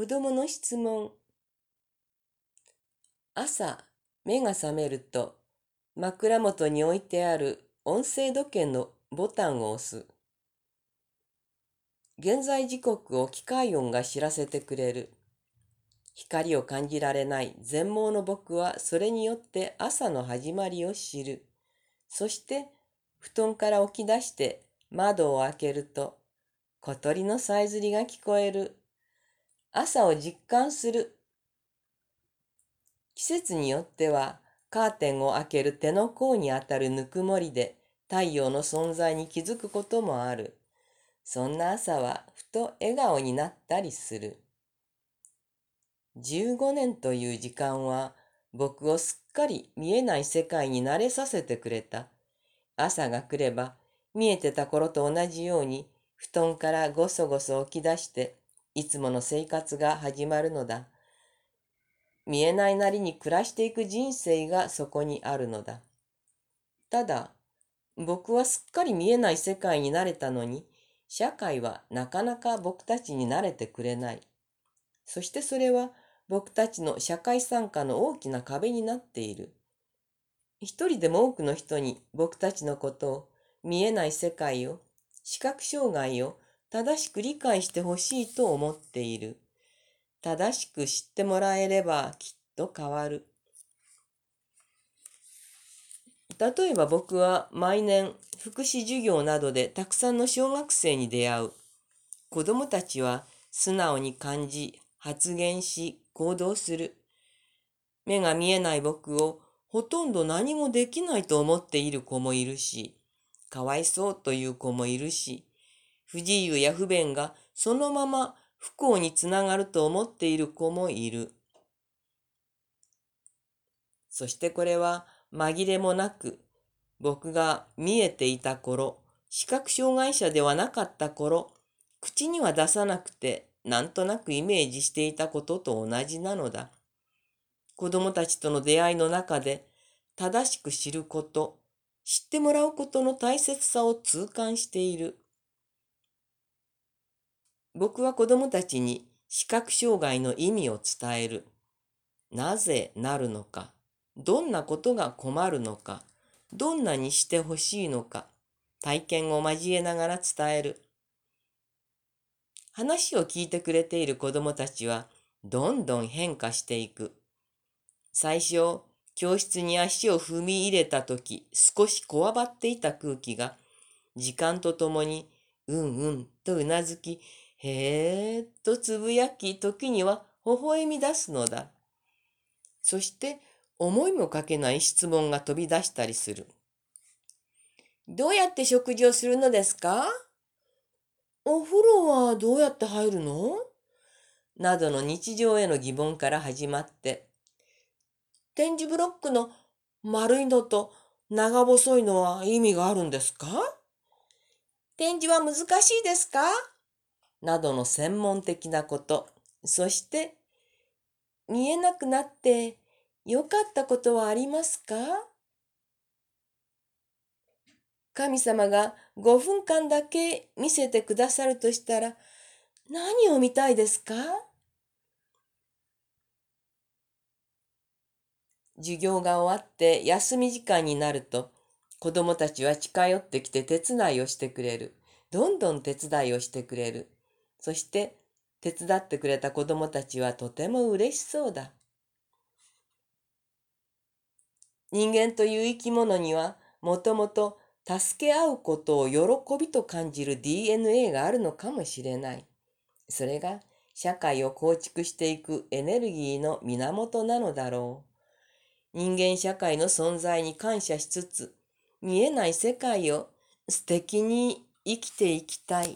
子供の質問。朝、目が覚めると、枕元に置いてある音声時計のボタンを押す。現在時刻を機械音が知らせてくれる。光を感じられない全盲の僕はそれによって朝の始まりを知る。そして布団から起き出して窓を開けると小鳥のさえずりが聞こえる。朝を実感する。季節によってはカーテンを開ける手の甲にあたるぬくもりで太陽の存在に気づくこともある。そんな朝はふと笑顔になったりする。15年という時間は僕をすっかり見えない世界に慣れさせてくれた。朝が来れば見えてた頃と同じように布団からごそごそ起き出していつもの生活が始まるのだ。見えないなりに暮らしていく人生がそこにあるのだ。ただ、僕はすっかり見えない世界に慣れたのに、社会はなかなか僕たちに慣れてくれない。そしてそれは僕たちの社会参加の大きな壁になっている。一人でも多くの人に僕たちのことを、見えない世界を、視覚障害を正しく理解してほしいと思っている。正しく知ってもらえればきっと変わる。例えば僕は毎年福祉授業などでたくさんの小学生に出会う。子供たちは素直に感じ、発言し、行動する。目が見えない僕をほとんど何もできないと思っている子もいるし、かわいそうという子もいるし、不自由や不便がそのまま不幸につながると思っている子もいる。そしてこれは紛れもなく僕が見えていた頃、視覚障害者ではなかった頃、口には出さなくてなんとなくイメージしていたことと同じなのだ。子供たちとの出会いの中で正しく知ること、知ってもらうことの大切さを痛感している。僕は子供たちに視覚障害の意味を伝える。なぜなるのか、どんなことが困るのか、どんなにしてほしいのか、体験を交えながら伝える。話を聞いてくれている子供たちはどんどん変化していく。最初、教室に足を踏み入れた時、少しこわばっていた空気が、時間とともに、うんうんとうなずき、へーっとつぶやき、時には微笑み出すのだ。そして、思いもかけない質問が飛び出したりする。どうやって食事をするのですか？お風呂はどうやって入るの？などの日常への疑問から始まって、点字ブロックの丸いのと長細いのは意味があるんですか？点字は難しいですか？などの専門的なこと、そして見えなくなってよかったことはありますか？神様が5分間だけ見せてくださるとしたら何を見たいですか？授業が終わって休み時間になると子供たちは近寄ってきて手伝いをしてくれる。どんどん手伝いをしてくれる。そして手伝ってくれた子供たちはとても嬉しそうだ。人間という生き物にはもともと助け合うことを喜びと感じる DNA があるのかもしれない。それが社会を構築していくエネルギーの源なのだろう。人間社会の存在に感謝しつつ、見えない世界を素敵に生きていきたい。